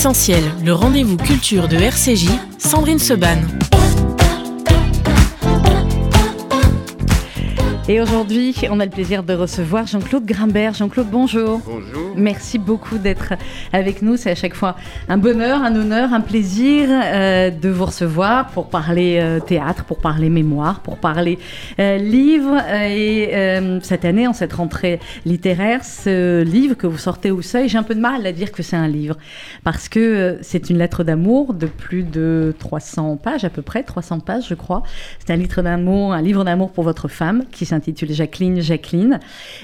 Essentiel, le rendez-vous culture de RCJ, Sandrine Seban. Et aujourd'hui, on a le plaisir de recevoir Jean-Claude Grimbert. Jean-Claude, bonjour. Bonjour. Merci beaucoup d'être avec nous. C'est à chaque fois un bonheur, un honneur, un plaisir euh, de vous recevoir pour parler euh, théâtre, pour parler mémoire, pour parler euh, livre. Et euh, cette année, en cette rentrée littéraire, ce livre que vous sortez au seuil, j'ai un peu de mal à dire que c'est un livre parce que c'est une lettre d'amour de plus de 300 pages à peu près, 300 pages je crois. C'est un livre d'amour, un livre d'amour pour votre femme qui s'intitule Jacqueline, Jacqueline.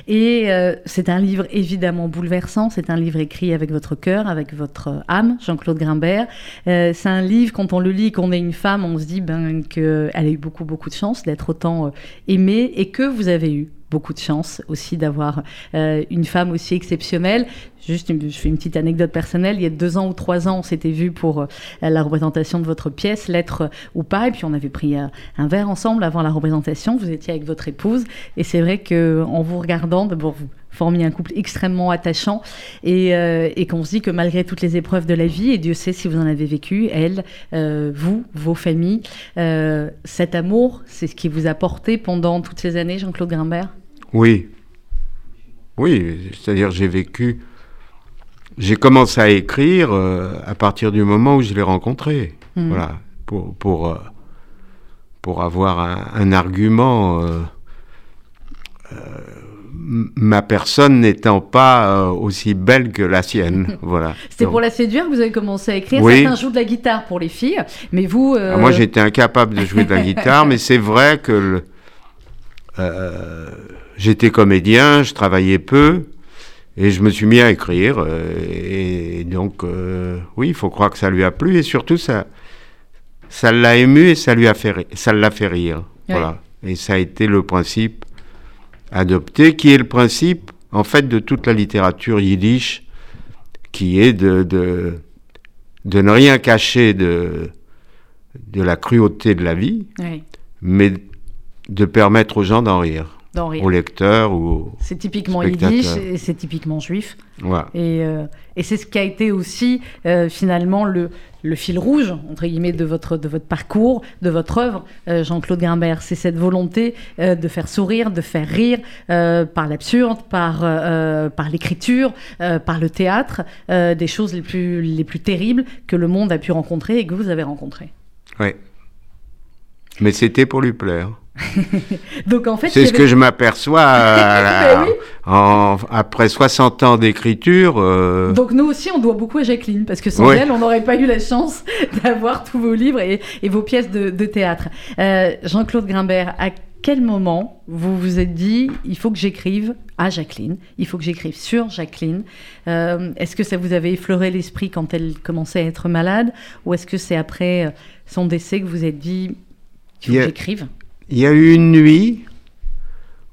Et c'est un livre évidemment bouleversant. C'est un livre écrit avec votre cœur, avec votre âme, Jean-Claude Grimbert. Euh, c'est un livre, quand on le lit, qu'on est une femme, on se dit ben, qu'elle a eu beaucoup, beaucoup de chance d'être autant euh, aimée et que vous avez eu beaucoup de chance aussi d'avoir euh, une femme aussi exceptionnelle. Juste, une, je fais une petite anecdote personnelle. Il y a deux ans ou trois ans, on s'était vu pour euh, la représentation de votre pièce, Lettre ou pas, et puis on avait pris euh, un verre ensemble avant la représentation. Vous étiez avec votre épouse, et c'est vrai que en vous regardant, d'abord vous formiez un couple extrêmement attachant, et, euh, qu'on se dit que malgré toutes les épreuves de la vie, et Dieu sait si vous en avez vécu, elle, vous, vos familles, cet amour, c'est ce qui vous a porté pendant toutes ces années, Jean-Claude Grimbert? Oui. Oui, c'est-à-dire j'ai vécu. J'ai commencé à écrire euh, à partir du moment où je l'ai rencontré. Mhm. Voilà. Pour, pour, euh, pour avoir un, un argument. euh, ma personne n'étant pas aussi belle que la sienne. voilà. C'était pour la séduire que vous avez commencé à écrire. Oui. Certains jouent de la guitare pour les filles, mais vous... Ah, Moi, j'étais incapable de jouer de la guitare, mais c'est vrai que le- j'étais comédien, je travaillais peu, et je me suis mis à écrire. euh, et, donc, euh, oui, il faut croire que ça lui a plu, et surtout, ça, ça l'a ému et ça lui a fait, ça l'a fait rire. Ouais. Voilà. Et ça a été le principe adopté, qui est le principe, en fait, de toute la littérature yiddish, qui est de, de, de ne rien cacher de, de la cruauté de la vie, mais de permettre aux gens d'en rire, aux lecteurs ou. C'est typiquement yiddish et c'est typiquement juif. Et, euh, et c'est ce qui a été aussi euh, finalement le, le fil rouge, entre guillemets, de votre, de votre parcours, de votre œuvre, euh, Jean-Claude Grimbert. C'est cette volonté de faire sourire, de faire rire par l'absurde, par, par l'écriture, par le théâtre, des choses les plus, les plus terribles que le monde a pu rencontrer et que vous avez rencontrées. Oui. Mais c'était pour lui plaire. Donc en fait, C'est ce que je m'aperçois à- Ben oui. après 60 ans d'écriture. euh, Donc nous aussi, on doit beaucoup à Jacqueline, parce que sans elle, on n'aurait pas eu la chance d'avoir tous vos livres et, et vos pièces de, de théâtre. Euh, Jean-Claude Grimbert, à quel moment vous vous êtes dit, il faut que j'écrive à Jacqueline, il faut que j'écrive sur Jacqueline? Euh, Est-ce que ça vous avait effleuré l'esprit quand elle commençait à être malade? Ou est-ce que c'est après euh, son décès que vous êtes dit, il faut que j'écrive? Il y a eu une nuit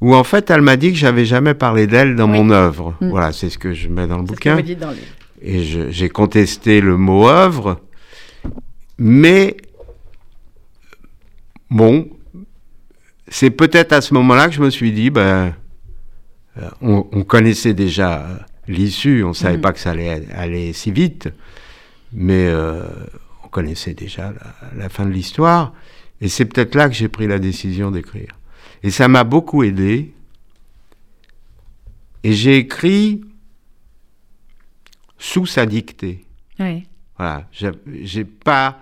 où en fait elle m'a dit que j'avais jamais parlé d'elle dans Oui. mon œuvre. Mm. Voilà, c'est ce que je mets dans le C'est ce que bouquin. dans le. Et j'ai contesté le mot œuvre, mais bon, c'est peut-être à ce moment-là que je me suis dit, ben, euh, on, on connaissait déjà l'issue, on savait Mhm. pas que ça allait aller si vite, mais euh, on connaissait déjà la, la fin de l'histoire, et c'est peut-être là que j'ai pris la décision d'écrire. Et ça m'a beaucoup aidé, et j'ai écrit sous sa dictée. Oui. Voilà, j'ai pas,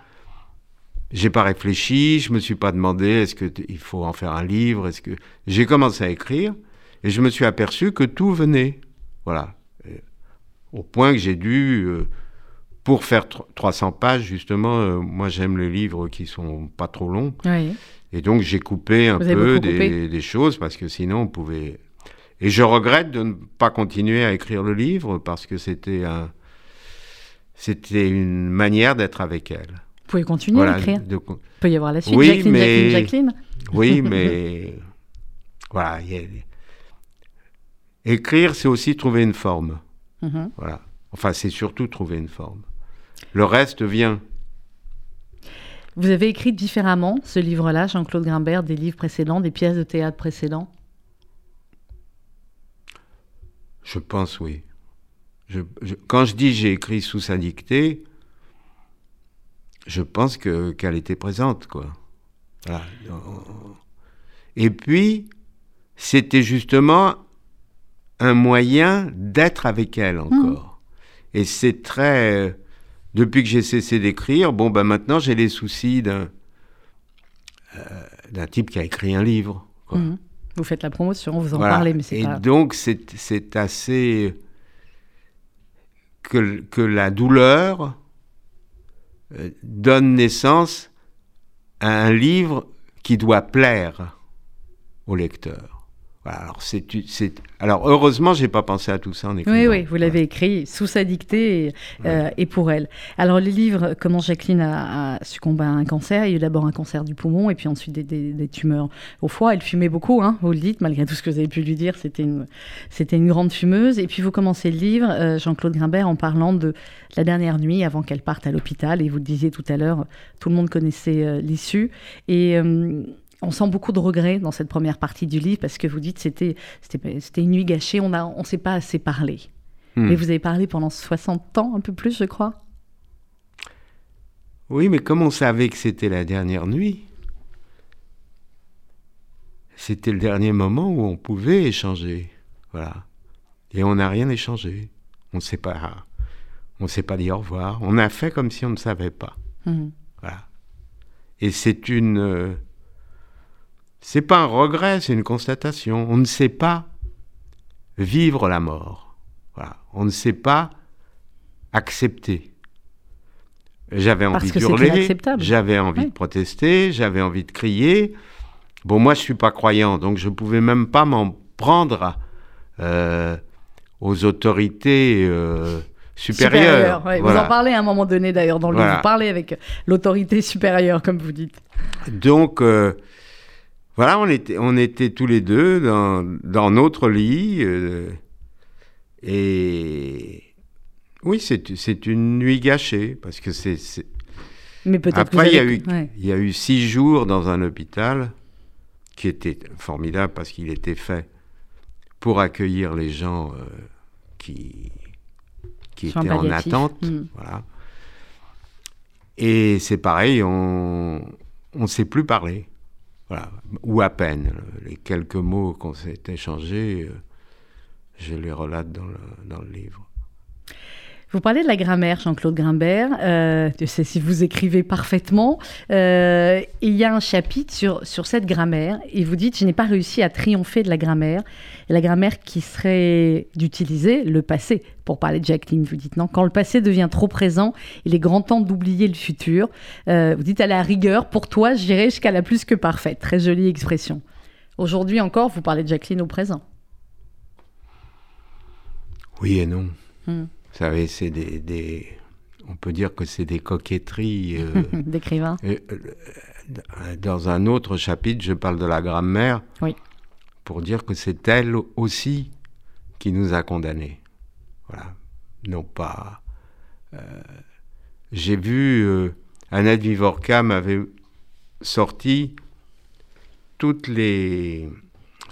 j'ai pas réfléchi, je me suis pas demandé est-ce que il faut en faire un livre, est-ce que j'ai commencé à écrire et je me suis aperçu que tout venait, voilà, au point que j'ai dû, euh, pour faire tro- 300 pages justement, euh, moi j'aime les livres qui sont pas trop longs Oui. et donc j'ai coupé un Vous peu des, des choses parce que sinon on pouvait. Et je regrette de ne pas continuer à écrire le livre parce que c'était un, c'était une manière d'être avec elle. Vous pouvez continuer à écrire. de- Il peut y avoir la suite. Oui, Jacqueline, mais- Jacqueline, Jacqueline. oui, mais voilà. a- Écrire, c'est aussi trouver une forme. Mhm. Voilà. Enfin, c'est surtout trouver une forme. Le reste vient. Vous avez écrit différemment ce livre-là, Jean-Claude Grimbert, des livres précédents, des pièces de théâtre précédents? Je pense oui. Je- je- quand je dis j'ai écrit sous sa dictée, je pense que qu'elle était présente, quoi. Voilà. Et puis, c'était justement un moyen d'être avec elle encore. Et c'est très. Depuis que j'ai cessé d'écrire, bon, ben maintenant j'ai les soucis d'un euh, type qui a écrit un livre. quoi. Mhm. Vous faites la promotion, vous en Voilà. parlez, mais c'est Et pas. donc, c'est c'est assez. Que, que la douleur euh, donne naissance à un livre qui doit plaire au lecteur. Alors, c'est, c'est, alors, heureusement, j'ai pas pensé à tout ça en écrivant. Oui, oui, vous l'avez écrit sous sa dictée et, euh, et pour elle. Alors, les livres, comment Jacqueline a, a succombé à un cancer. Il y a eu d'abord un cancer du poumon et puis ensuite des, des- des tumeurs au foie. Elle fumait beaucoup, hein, vous le dites, malgré tout ce que vous avez pu lui dire. C'était une, c'était une grande fumeuse. Et puis, vous commencez le livre, euh, Jean-Claude Grimbert, en parlant de la dernière nuit avant qu'elle parte à l'hôpital. Et vous le disiez tout à l'heure, tout le monde connaissait euh, l'issue. Et. On sent beaucoup de regrets dans cette première partie du livre parce que vous dites c'était c'était une nuit gâchée, on a on s'est pas assez parlé. Hmm. Mais vous avez parlé pendant 60 ans, un peu plus, je crois. Oui, mais comme on savait que c'était la dernière nuit, c'était le dernier moment où on pouvait échanger. Voilà. Et on n'a rien échangé. On ne s'est pas, on s'est pas dit au revoir. On a fait comme si on ne savait pas. Mhm. Voilà. Et c'est une, c'est pas un regret, c'est une constatation. On ne sait pas vivre la mort. Voilà. On ne sait pas accepter. J'avais envie d'hurler, j'avais envie de protester, j'avais envie de crier. Bon, moi, je suis pas croyant, donc je pouvais même pas m'en prendre euh, aux autorités euh, supérieures. ouais. Voilà. Vous en parlez à un moment donné, d'ailleurs, dans le livre. Vous parlez avec l'autorité supérieure, comme vous dites. Donc, euh, voilà, on était, on était tous les deux dans, dans notre lit. euh, et oui, c'est c'est une nuit gâchée, parce que c'est... Mais peut-être Après, il y, a eu, ouais. il y a eu six jours dans un hôpital, qui était formidable parce qu'il était fait pour accueillir les gens euh, qui, qui étaient en attente. Mm. Voilà. Et c'est pareil, on ne s'est plus parlé. Voilà. Ou à peine. Les quelques mots qu'on s'est échangés, euh, je les relate dans le, dans le livre. Vous parlez de la grammaire, Jean-Claude Grimbert. Euh, je sais si vous écrivez parfaitement. Euh, il y a un chapitre sur, sur cette grammaire. Et vous dites Je n'ai pas réussi à triompher de la grammaire. Et la grammaire qui serait d'utiliser le passé. Pour parler de Jacqueline, vous dites non. Quand le passé devient trop présent, il est grand temps d'oublier le futur. Euh, vous dites à la rigueur, pour toi, j'irai jusqu'à la plus que parfaite. Très jolie expression. Aujourd'hui encore, vous parlez de Jacqueline au présent. Oui et non. Hmm. Vous savez, c'est des, des- On peut dire que c'est des coquetteries. euh, D'écrivain. Et, euh, dans un autre chapitre, je parle de la grammaire Oui. pour dire que c'est elle aussi qui nous a condamnés. Voilà. Non pas. euh, J'ai vu. euh, Annette Vivorca m'avait sorti toutes les,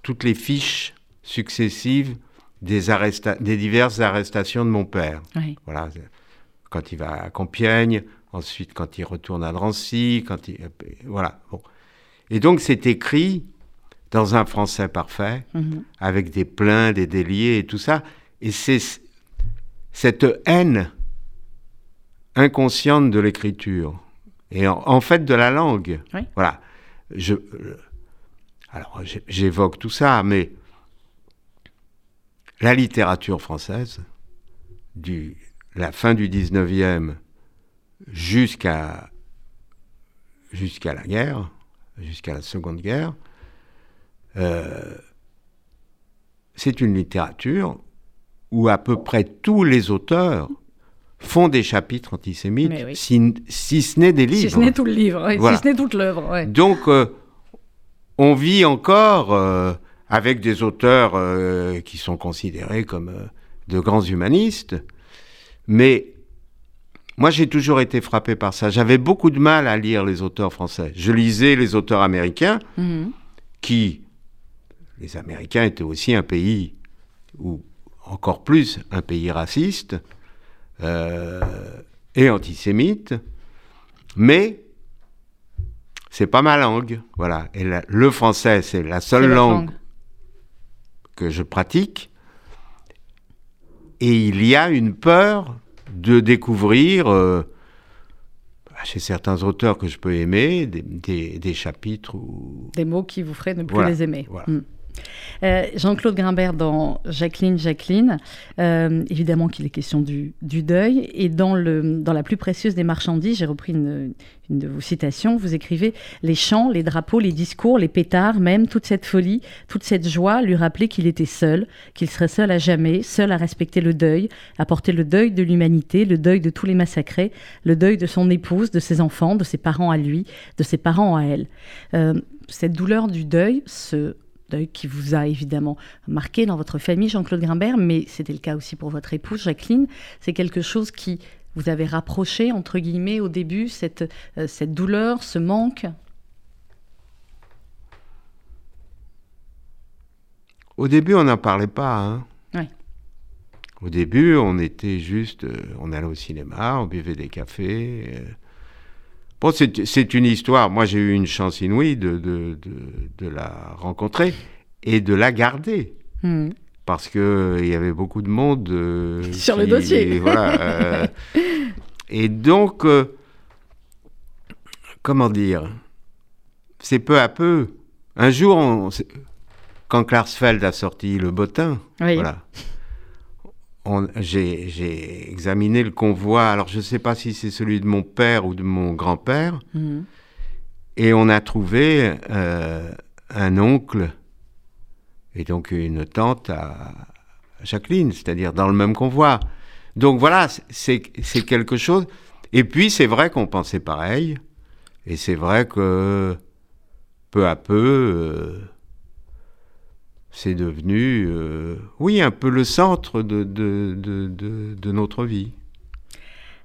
toutes les fiches successives des, arresta- des diverses arrestations de mon père. Oui. Voilà, quand il va à Compiègne, ensuite quand il retourne à Drancy, quand il, voilà. Bon. Et donc c'est écrit dans un français parfait, Mhm. avec des pleins, des déliés et tout ça. Et c'est cette haine inconsciente de l'écriture et en, en fait de la langue. Oui. Voilà. Je, euh, alors j'évoque tout ça, mais la littérature française, du la fin du 19e jusqu'à jusqu'à la guerre, jusqu'à la Seconde Guerre, euh, c'est une littérature où à peu près tous les auteurs font des chapitres antisémites, oui. si, si ce n'est des livres. Si ce n'est tout le livre, Voilà. si ce n'est toute l'œuvre. ouais. Donc, euh, on vit encore euh, avec des auteurs euh, qui sont considérés comme euh, de grands humanistes, mais moi j'ai toujours été frappé par ça. J'avais beaucoup de mal à lire les auteurs français. Je lisais les auteurs américains, Mhm. qui, les Américains étaient aussi un pays, ou encore plus un pays raciste euh, et antisémite. Mais c'est pas ma langue, voilà. Et la- le français, c'est la seule langue. Que je pratique. Et il y a une peur de découvrir, euh, chez certains auteurs que je peux aimer, des, des- des chapitres où... Des mots qui vous feraient ne plus Voilà, les aimer. voilà. Mm. Euh, Jean-Claude Grimbert dans Jacqueline, Jacqueline, euh, évidemment qu'il est question du, deuil. Et dans, le, dans La plus précieuse des marchandises, j'ai repris une, une de vos citations, vous écrivez Les chants, les drapeaux, les discours, les pétards, même toute cette folie, toute cette joie lui rappelait qu'il était seul, qu'il serait seul à jamais, seul à respecter le deuil, à porter le deuil de l'humanité, le deuil de tous les massacrés, le deuil de son épouse, de ses enfants, de ses parents à lui, de ses parents à elle. Euh, cette douleur du deuil, ce deuil qui vous a évidemment marqué dans votre famille, Jean-Claude Grimbert, mais c'était le cas aussi pour votre épouse, Jacqueline. C'est quelque chose qui vous avait rapproché, entre guillemets, au début, cette, euh, cette douleur, ce manque? Au début, on n'en parlait pas. Hein. Ouais. Au début, on était juste, euh, on allait au cinéma, on buvait des cafés. euh. Bon, c'est une histoire. Moi, j'ai eu une chance inouïe de, de, de- de la rencontrer et de la garder. Hmm. Parce que euh, il y avait beaucoup de monde. euh, Sur le dossier. Voilà. euh, et donc, comment dire C'est peu à peu. Un jour, on- quand Klarsfeld a sorti Le Bottin, Oui. voilà. J'ai examiné le convoi. Alors, je ne sais pas si c'est celui de mon père ou de mon grand-père. Hmm. Et on a trouvé euh, un oncle et donc une tante à Jacqueline, c'est-à-dire dans le même convoi. Donc voilà, c'est c'est quelque chose. Et puis c'est vrai qu'on pensait pareil. Et c'est vrai que peu à peu, euh, c'est devenu, euh, oui, un peu le centre de, notre vie.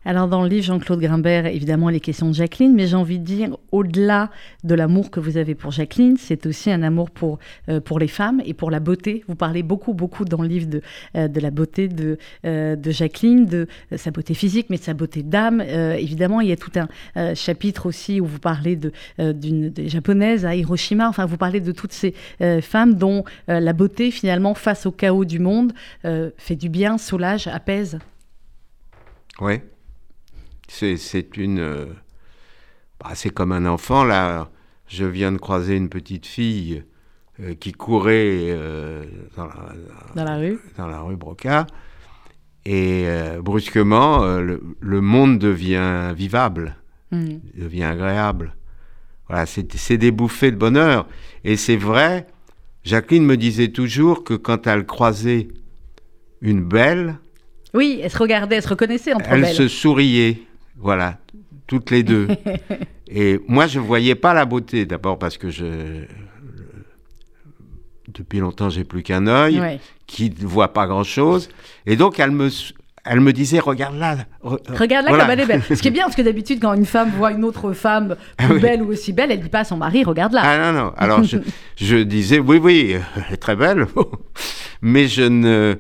Alors dans le livre Jean-Claude Grimbert, évidemment, les questions de Jacqueline, mais j'ai envie de dire, au-delà de l'amour que vous avez pour Jacqueline, c'est aussi un amour pour, euh, pour les femmes et pour la beauté. Vous parlez beaucoup, beaucoup dans le livre de, euh, de la beauté de, euh, de Jacqueline, de sa beauté physique, mais de sa beauté d'âme. Évidemment, il y a tout un chapitre aussi où vous parlez de, d'une des japonaises à Hiroshima. Enfin, vous parlez de toutes ces femmes dont la beauté, finalement, face au chaos du monde, fait du bien, soulage, apaise. Oui. C'est, une. euh, bah, c'est comme un enfant, là. Je viens de croiser une petite fille euh, qui courait euh, dans, la, Dans la rue dans la rue Broca. Et euh, brusquement, le, le monde devient vivable, Hmm. devient agréable. Voilà, c'est, des bouffées de bonheur. Et c'est vrai, Jacqueline me disait toujours que quand elle croisait une belle, Oui, elles se regardaient, elles se reconnaissaient entre elles elles. se souriaient, voilà, toutes les deux. Et moi, je voyais pas la beauté, d'abord parce que je, depuis longtemps, j'ai plus qu'un œil Ouais. qui ne voit pas grand-chose. Et donc, elle me, elle me disait, regarde là. re- Regarde là voilà. comme elle est belle. Ce qui est bien, parce que d'habitude, quand une femme voit une autre femme plus Ah oui. belle ou aussi belle, elle dit pas à son mari, regarde là. Ah non, non. Alors, je, je disais, oui, oui, elle est très belle. Mais je ne...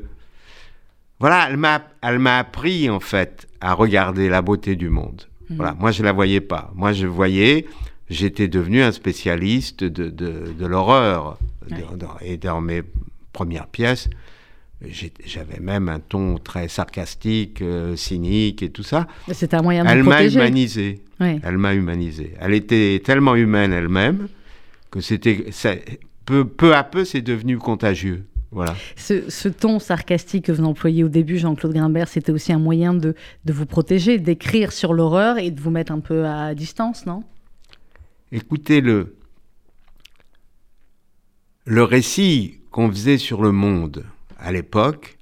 Voilà, elle m'a, elle m'a appris, en fait, à regarder la beauté du monde. Voilà, moi, je la voyais pas. Moi, je voyais... J'étais devenu un spécialiste de, de, de l'horreur. Ouais. Et dans mes premières pièces, j'avais même un ton très sarcastique, euh, cynique et tout ça. C'est un moyen de Elle m'a humanisé. Ouais. Elle m'a humanisé. Elle était tellement humaine elle-même que c'était peu, peu à peu c'est devenu contagieux. Voilà. Ce, ce ton sarcastique que vous employez au début, Jean-Claude Grimbert, c'était aussi un moyen de, de vous protéger, d'écrire sur l'horreur et de vous mettre un peu à distance, non? Écoutez le le récit qu'on faisait sur le monde à l'époque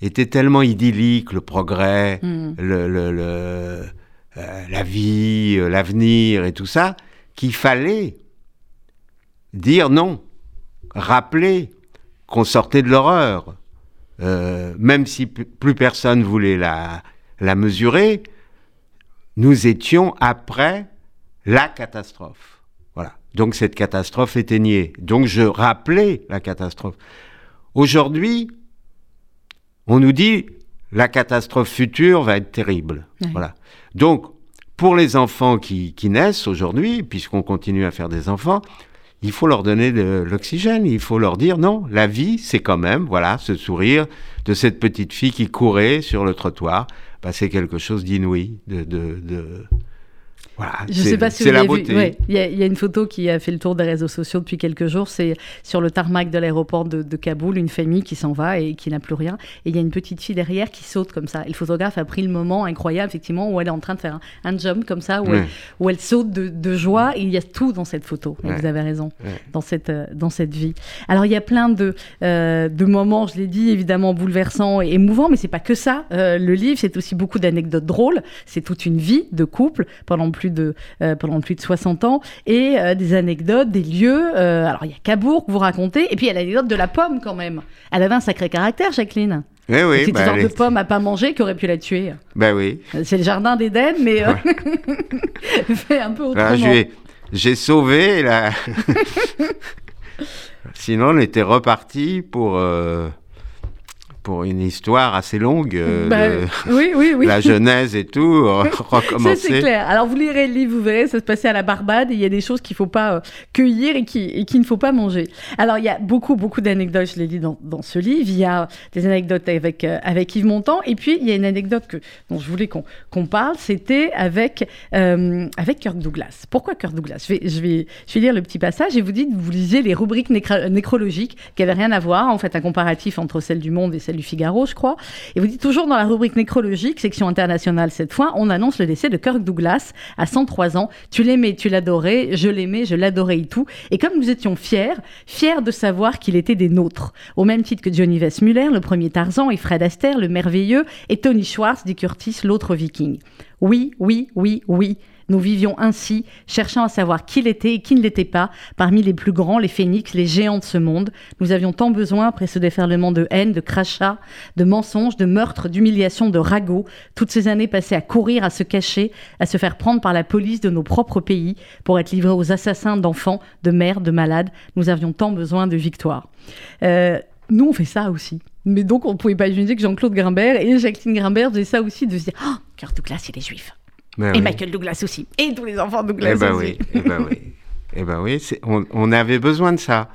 était tellement idyllique, le progrès, Hmm. le, le- le- euh, la vie, euh, l'avenir et tout ça, qu'il fallait dire non, rappeler qu'on sortait de l'horreur, Euh, même si plus personne voulait la, la mesurer, nous étions après la catastrophe. Voilà. Donc cette catastrophe éteignait. Donc je rappelais la catastrophe. Aujourd'hui, on nous dit la catastrophe future va être terrible. Voilà. Donc pour les enfants qui, qui naissent aujourd'hui, puisqu'on continue à faire des enfants, il faut leur donner de l'oxygène, il faut leur dire non, la vie, c'est quand même, voilà, ce sourire de cette petite fille qui courait sur le trottoir, bah, c'est quelque chose d'inouï, de, de, de, voilà, je sais pas si vous l'avez vu. Ouais, il, y a, y, a une photo qui a fait le tour des réseaux sociaux depuis quelques jours. C'est sur le tarmac de l'aéroport de, de, Kaboul, une famille qui s'en va et qui n'a plus rien. Et il y a une petite fille derrière qui saute comme ça. Et le photographe a pris le moment incroyable, effectivement, où elle est en train de faire un, un jump comme ça, où, ouais. elle, où elle, saute de, de, joie. Et il y a tout dans cette photo. Et vous avez raison, dans cette, euh, dans cette vie. Alors il y a plein de, euh, de moments, je l'ai dit, évidemment bouleversants et émouvants, mais c'est pas que ça. Euh, le livre, c'est aussi beaucoup d'anecdotes drôles. C'est toute une vie de couple pendant plus de, euh, pendant plus de 60 ans, et euh, des anecdotes, des lieux. Euh, alors, il y a Cabourg que vous racontez, et puis il y a l'anecdote de la pomme quand même. Elle avait un sacré caractère, Jacqueline. Oui, oui. C'est bah, sorte de pomme à pas manger qui aurait pu la tuer. Ben oui. C'est le jardin d'Éden, mais ouais. fait un peu autrement. J'ai sauvé la. Sinon, on était reparti pour. Euh pour une histoire assez longue euh, bah, de oui, oui, oui. la Genèse et tout, recommencer. Ça, c'est clair. Alors, vous lirez le livre, vous verrez, ça se passait à la Barbade, et il y a des choses qu'il ne faut pas euh, cueillir et qu'il et qui ne faut pas manger. Alors, il y a beaucoup, beaucoup d'anecdotes, je l'ai dit dans, dans, ce livre. Il y a des anecdotes avec, euh, avec Yves Montand, et puis il y a une anecdote que, dont je voulais qu'on qu'on parle, c'était avec, avec Kirk Douglas. Pourquoi Kirk Douglas? Je vais, je, vais, je vais lire le petit passage, et vous dites, vous lisez les rubriques nécrologiques qui n'avaient rien à voir, en fait, un comparatif entre celle du Monde et celle du Figaro, je crois. Et vous dites toujours dans la rubrique nécrologique, section internationale cette fois, on annonce le décès de Kirk Douglas à 103 ans. Tu l'aimais, tu l'adorais, je l'aimais, je l'adorais et tout. Et comme nous étions fiers, fiers de savoir qu'il était des nôtres. Au même titre que Johnny Weissmuller, le premier Tarzan, et Fred Astaire, le merveilleux, et Tony Schwartz, dit Curtis, l'autre viking. Oui, oui, oui, oui. Nous vivions ainsi, cherchant à savoir qui l'était et qui ne l'était pas, parmi les plus grands, les phénix, les géants de ce monde. Nous avions tant besoin, après ce déferlement de haine, de crachats, de mensonges, de meurtres, d'humiliations, de ragots, toutes ces années passées à courir, à se cacher, à se faire prendre par la police de nos propres pays, pour être livrés aux assassins d'enfants, de mères, de malades. Nous avions tant besoin de victoire. Euh, nous, on fait ça aussi. Mais donc, on ne pouvait pas imaginer que Jean-Claude Grimbert et Jacqueline Grimbert faisaient ça aussi, de se dire Oh, cœur de classe, il est juif. Ben et oui. Michael Douglas aussi. Et tous les enfants Douglas eh ben aussi. Oui, eh ben oui. Eh ben oui, on, on, avait besoin de ça.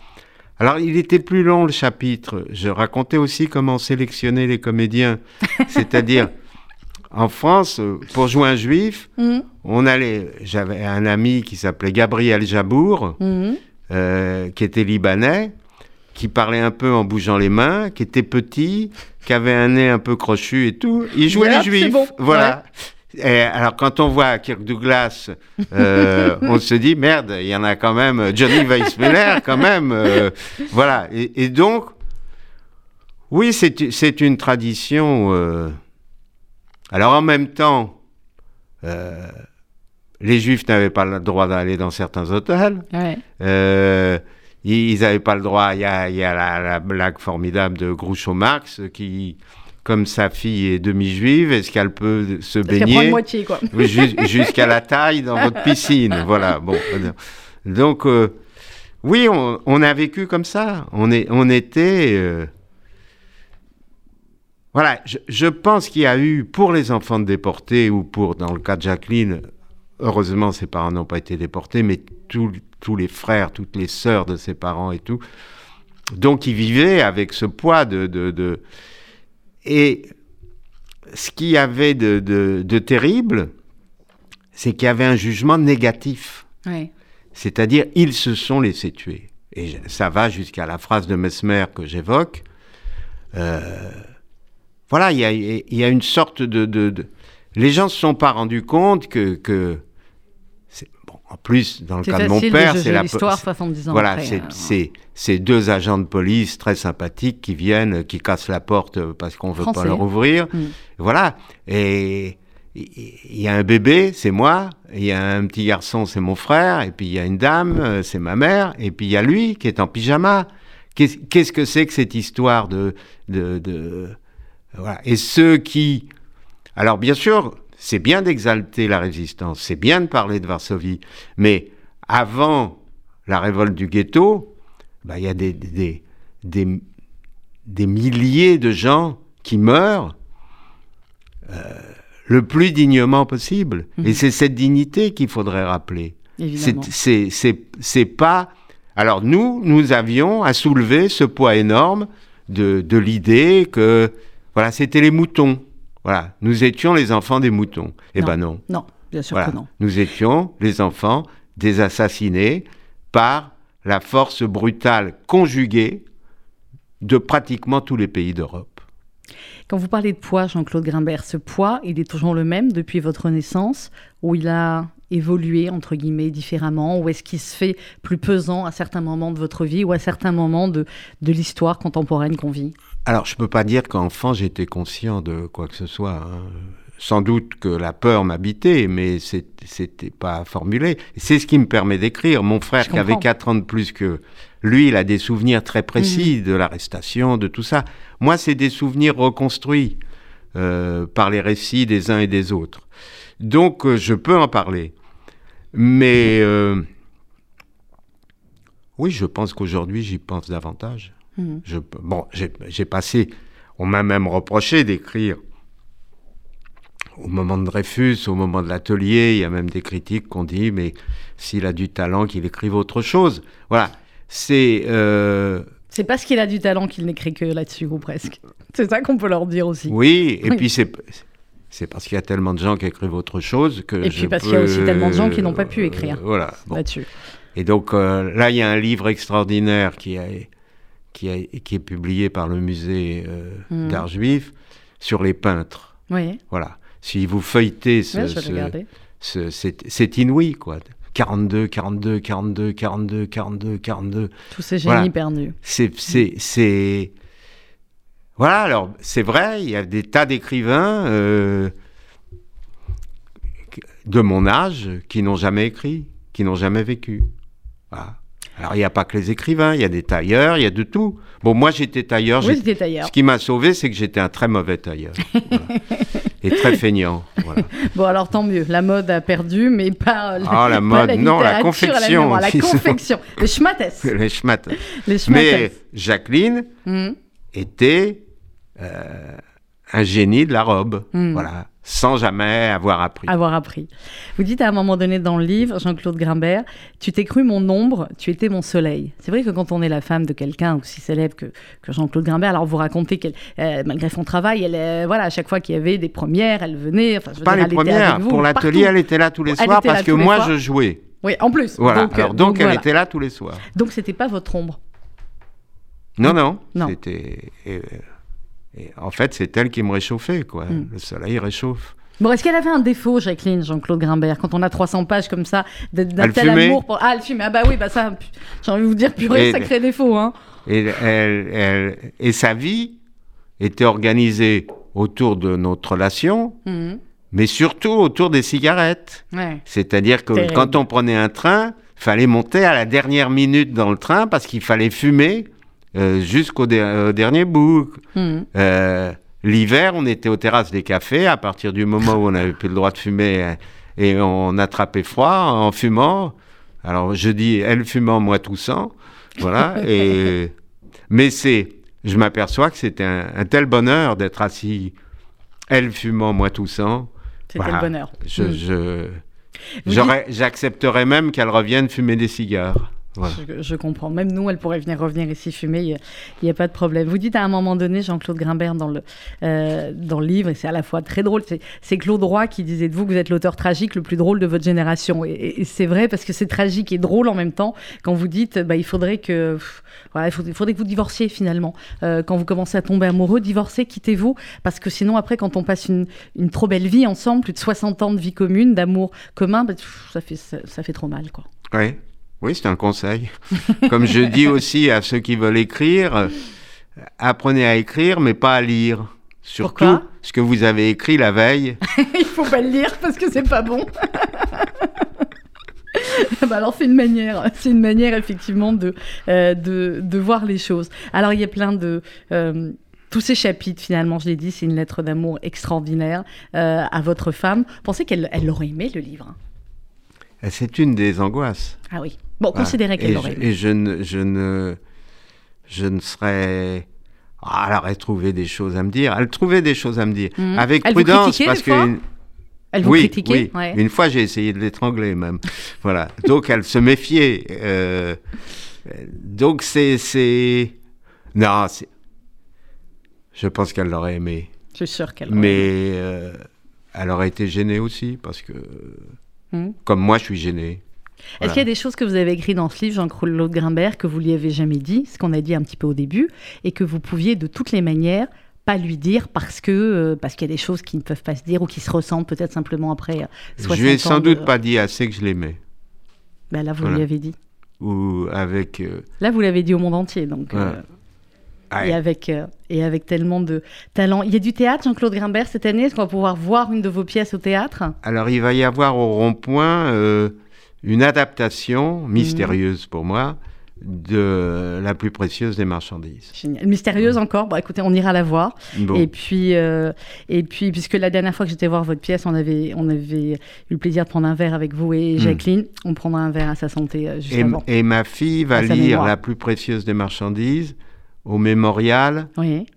Alors, il était plus long le chapitre. Je racontais aussi comment sélectionner les comédiens. C'est-à-dire, en France, pour jouer un juif, mm -hmm. on allait. J'avais un ami qui s'appelait Gabriel Jabour, mm -hmm. euh, qui était libanais, qui parlait un peu en bougeant les mains, qui était petit, qui avait un nez un peu crochu et tout. Il jouait Yep, les juifs. bon. Voilà. Ouais. Et alors, quand on voit Kirk Douglas, euh, on se dit, merde, il y en a quand même, Johnny Weissmuller, quand même. Euh, voilà. Et, et, donc, oui, c'est une tradition. Euh... Alors, en même temps, les Juifs n'avaient pas le droit d'aller dans certains hôtels. Ouais. Ils n'avaient pas le droit. Il y a, il y a la, la, blague formidable de Groucho Marx qui comme sa fille est demi-juive, est-ce qu'elle peut se baigner moitié, quoi. jusqu'à la taille dans votre piscine Voilà. Bon, donc euh, oui, on, on, a vécu comme ça. On est, on était. Euh... Voilà. Je, je pense qu'il y a eu pour les enfants déportés ou pour, dans le cas de Jacqueline, heureusement ses parents n'ont pas été déportés, mais tous, tous les frères, toutes les sœurs de ses parents et tout. Donc ils vivaient avec ce poids de, de, de et ce qu'il y avait de, de, de terrible, c'est qu'il y avait un jugement négatif. Oui. C'est-à-dire, ils se sont laissés tuer. Et ça va jusqu'à la phrase de Mesmer que j'évoque. Euh, voilà, il y a, il y a une sorte de, de, Les gens ne se sont pas rendus compte que... en plus, dans le cas de mon père, c'est la... histoire 70 ans Voilà, après, c'est ces deux agents de police très sympathiques qui viennent, qui cassent la porte parce qu'on veut pas leur ouvrir. Mm. Voilà. Et il y a un bébé, c'est moi. Il y a un petit garçon, c'est mon frère. Et puis il y a une dame, c'est ma mère. Et puis il y a lui qui est en pyjama. Qu'est-ce qu que c'est que cette histoire de, de, de... Voilà. Et ceux qui, alors bien sûr, c'est bien d'exalter la résistance, c'est bien de parler de Varsovie, mais avant la révolte du ghetto, ben, il y a des, des, des, des, milliers de gens qui meurent. Euh, le plus dignement possible. Mhm. Et c'est cette dignité qu'il faudrait rappeler. C'est pas. Alors nous, nous avions à soulever ce poids énorme de, de l'idée que voilà, c'était les moutons. Voilà, nous étions les enfants des moutons. Eh Non. ben non. Non, bien sûr Voilà. que non. Nous étions les enfants des assassinés par la force brutale conjuguée de pratiquement tous les pays d'Europe. Quand vous parlez de poids, Jean-Claude Grimbert, ce poids, il est toujours le même depuis votre naissance ou il a évolué, entre guillemets, différemment Ou est-ce qu'il se fait plus pesant à certains moments de votre vie ou à certains moments de, de l'histoire contemporaine qu'on vit? Alors, je ne peux pas dire qu'enfant j'étais conscient de quoi que ce soit. hein. Sans doute que la peur m'habitait, mais c'était pas formulé. C'est ce qui me permet d'écrire. Mon frère, qui avait comprends. 4 ans de plus que lui, il a des souvenirs très précis de l'arrestation, de tout ça. Moi, c'est des souvenirs reconstruits euh, par les récits des uns et des autres. Donc, euh, je peux en parler. Mais euh, oui, je pense qu'aujourd'hui, j'y pense davantage. Mhm. Je, bon, j'ai passé, on m'a même reproché d'écrire au moment de Dreyfus, au moment de l'atelier, il y a même des critiques qui ont dit, mais s'il a du talent, qu'il écrive autre chose. Voilà, c'est... euh, C'est parce qu'il a du talent qu'il n'écrit que là-dessus, ou presque. C'est ça qu'on peut leur dire aussi. oui, et Oui. puis c'est... C'est parce qu'il y a tellement de gens qui écrivent autre chose que Et je puis parce qu'il y a aussi tellement de gens qui n'ont pas pu euh, écrire. voilà. bon. Là-dessus. Et donc euh, là, il y a un livre extraordinaire qui, a, qui, a- qui est publié par le musée euh, Mhm. d'art juif sur les peintres. Oui, Voilà. Si vous feuilletez ce, je vais ce- ce- c'est c'est inouï, quoi. 42, 42, 42, 42, 42, 42. Tous ces génies Voilà. perdus. C'est, c'est, c'est... Voilà, alors, c'est vrai, il y a des tas d'écrivains euh, de mon âge qui n'ont jamais écrit, qui n'ont jamais vécu. Voilà. Alors, il n'y a pas que les écrivains, il y a des tailleurs, il y a de tout. Bon, moi, j'étais tailleur. Oui, c'était ailleurs. Ce qui m'a sauvé, c'est que j'étais un très mauvais tailleur. Voilà. Et très feignant. Voilà. Bon, alors tant mieux. La mode a perdu, mais pas, euh, Ah, la pas mode, non, la confection, La disons. confection. Le schmattes. Les schmattes. Les Mais. Jacqueline Mhm. était euh, un génie de la robe. Mm. Voilà. Sans jamais avoir appris. Avoir appris. Vous dites à un moment donné dans le livre, Jean-Claude Grimbert, tu t'es cru mon ombre, tu étais mon soleil. C'est vrai que quand on est la femme de quelqu'un aussi célèbre que, que Jean-Claude Grimbert, alors vous racontez qu'elle, euh, malgré son travail, elle, euh, voilà, à chaque fois qu'il y avait des premières, elle venait. Enfin, je veux Pas dire, les premières. vous Pour l'atelier, elle était là tous les Elle soirs parce que moi, soirs. je jouais. Oui, en plus. Voilà. Donc, euh, Alors, donc, elle voilà. était là tous les soirs. Donc c'était pas votre ombre. Non, non. Non. C'était. Et, en fait, c'est elle qui me réchauffait, quoi. Mm. Le soleil réchauffe. Bon, est-ce qu'elle avait un défaut, Jacqueline, Jean-Claude Grimbert, quand on a 300 pages comme ça, d'un tel fumait. amour pour... Ah, elle fumait. Ah bah oui, bah ça, j'ai envie de vous dire, purée, Et- sacré défaut, hein. Et, elle- elle- et sa vie était organisée autour de notre relation, Mhm. mais surtout autour des cigarettes. Ouais. C'est-à-dire que quand on prenait un train, fallait monter à la dernière minute dans le train parce qu'il fallait fumer euh, jusqu'au au dernier bout. Mhm. Euh, L'hiver, on était aux terrasses des cafés à partir du moment où on n'avait plus le droit de fumer euh, et on attrapait froid en fumant. Alors je dis elle fumant, moi toussant. Voilà. et... Mais c'est, je m'aperçois que c'était un, un tel bonheur d'être assis, elle fumant, moi toussant. C'était Voilà. le bonheur. Je, j'aurais- j'accepterais même qu'elle revienne fumer des cigares. Voilà. Je, je comprends. Même nous, elle pourrait venir revenir ici fumer. Il n'y a, pas de problème. Vous dites à un moment donné, Jean-Claude Grimbert, dans le, euh, dans le livre, et c'est à la fois très drôle, c'est- Claude Roy qui disait de vous que vous êtes l'auteur tragique le plus drôle de votre génération. Et, et- et c'est vrai parce que c'est tragique et drôle en même temps quand vous dites bah, il faudrait que. pff, voilà, il faudrait, il faudrait que vous divorciez finalement. Euh, quand vous commencez à tomber amoureux, divorcez, quittez-vous. Parce que sinon, après, quand on passe une, une trop belle vie ensemble, plus de 60 ans de vie commune, d'amour commun, bah, pff, ça, fait, ça, ça fait trop mal. quoi. Ouais. Oui, c'est un conseil. Comme je dis aussi à ceux qui veulent écrire, apprenez à écrire, mais pas à lire. Surtout Pourquoi ce que vous avez écrit la veille. Il faut pas le lire parce que c'est pas bon. Bah alors c'est une manière, c'est une manière effectivement de, euh, de, de voir les choses. Alors il y a plein de euh, tous ces chapitres finalement, je l'ai dit, c'est une lettre d'amour extraordinaire euh, à votre femme. Pensez qu'elle elle l'aurait aimé le livre. hein C'est une des angoisses. Ah oui. Bon, Voilà. considérez qu'elle l'aurait aimé. et je ne, je ne, je ne serais. Ah, elle aurait trouvé des choses à me dire. Elle trouvait des choses à me dire. Mhm. Avec Elle vous prudence, critiquait, parce fois que. Elle vous oui, critiquait? oui. Une fois, j'ai essayé de l'étrangler même. voilà. Donc, elle se méfiait. Euh, donc, c'est, non, c'est. Je pense qu'elle l'aurait aimé. Je suis sûr qu'elle. Mais euh, elle aurait été gênée aussi parce que, hmm. comme moi, je suis gêné. Est-ce qu'il y a des choses que vous avez écrites dans ce livre, Jean-Claude Grimbert, que vous lui avez jamais dit, ce qu'on a dit un petit peu au début, et que vous pouviez de toutes les manières pas lui dire parce que euh, parce qu'il y a des choses qui ne peuvent pas se dire ou qui se ressentent peut-être simplement après 60 euh, Je lui ai sans doute pas dit assez que je l'aimais. Ben là, vous lui avez dit. Ou avec. Euh, là, vous l'avez dit au monde entier, donc. Et avec, et avec tellement de talent. Il y a du théâtre, Jean-Claude Grimbert, cette année Est-ce qu'on va pouvoir voir une de vos pièces au théâtre? Alors, il va y avoir au rond-point une adaptation mystérieuse pour moi de la plus précieuse des marchandises. Génial. Mystérieuse encore? Bon, écoutez, on ira la voir. Et puis, euh, et puis, puisque la dernière fois que j'étais voir votre pièce, on avait, on avait eu le plaisir de prendre un verre avec vous et hmm. Jacqueline. On prendra un verre à sa santé euh, juste et, avant. Et ma fille va lire la plus précieuse des marchandises au mémorial,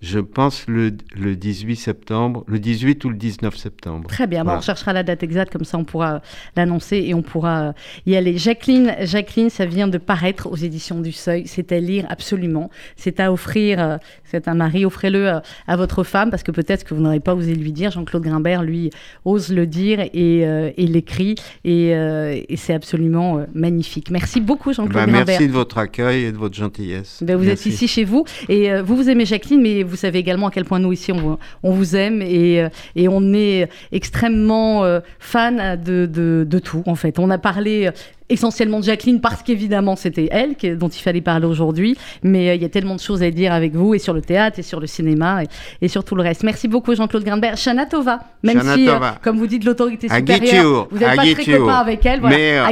je pense le, le, 18 septembre, le 18 ou le 19 septembre. Très bien, on cherchera la date exacte, comme ça on pourra l'annoncer et on pourra y aller. Jacqueline, Jacqueline, ça vient de paraître aux éditions du Seuil, c'est à lire absolument, c'est à offrir, euh, c'est un mari, offrez-le euh, à, votre femme, parce que peut-être que vous n'aurez pas osé lui dire, Jean-Claude Grimbert, lui, ose le dire et, euh, l'écrit, et, c'est absolument magnifique. Merci beaucoup Jean-Claude bah, Grimbert. Merci de votre accueil et de votre gentillesse. Ben, vous êtes ici chez vous. Et euh, vous, vous aimez Jacqueline, mais vous savez également à quel point nous, ici, on, vous aime et, euh, et, on est extrêmement euh, fan de, de, tout, en fait. On a parlé essentiellement de Jacqueline parce qu'évidemment c'était elle dont il fallait parler aujourd'hui, mais euh, il y a tellement de choses à dire avec vous et sur le théâtre et sur le cinéma et, sur tout le reste. Merci beaucoup Jean-Claude Grimbert. Shana Tova, même si, euh, comme vous dites, l'autorité supérieure, vous n'êtes pas très copain avec elle, voilà. Mais, euh,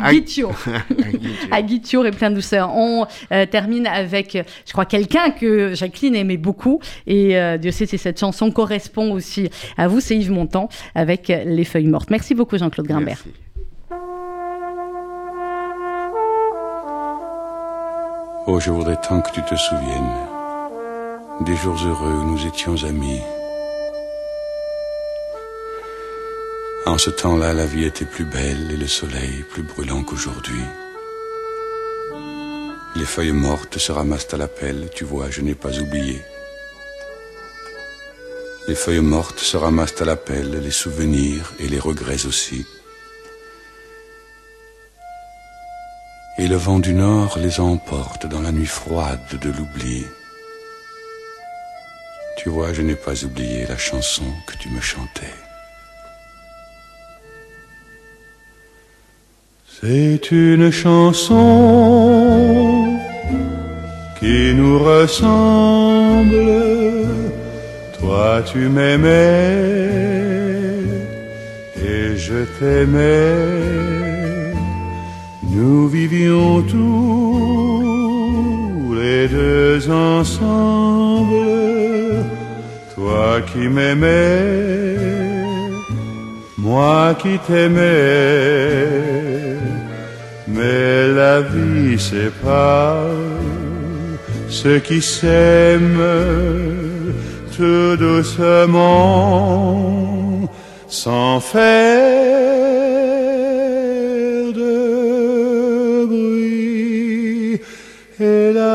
à et plein de douceur. On termine avec, je crois, quelqu'un que Jacqueline aimait beaucoup et Dieu sait si cette chanson correspond aussi à vous, c'est Yves Montand avec Les Feuilles Mortes. Merci beaucoup Jean-Claude Grimbert. Merci. Oh, je voudrais tant que tu te souviennes des jours heureux où nous étions amis. En ce temps-là, la vie était plus belle et le soleil plus brûlant qu'aujourd'hui. Les feuilles mortes se ramassent à la pelle, tu vois, je n'ai pas oublié. Les feuilles mortes se ramassent à la pelle, les souvenirs et les regrets aussi. Et le vent du nord les emporte dans la nuit froide de l'oubli. Tu vois, je n'ai pas oublié la chanson que tu me chantais. C'est une chanson qui nous ressemble. Toi, tu m'aimais et je t'aimais. Nous vivions tous les deux ensemble, toi qui m'aimais, moi qui t'aimais, mais la vie sépare ceux qui s'aiment tout doucement, sans faire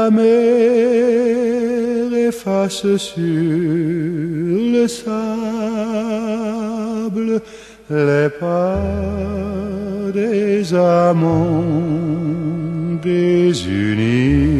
la mer efface sur le sable les pas des amants désunis.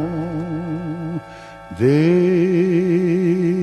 day.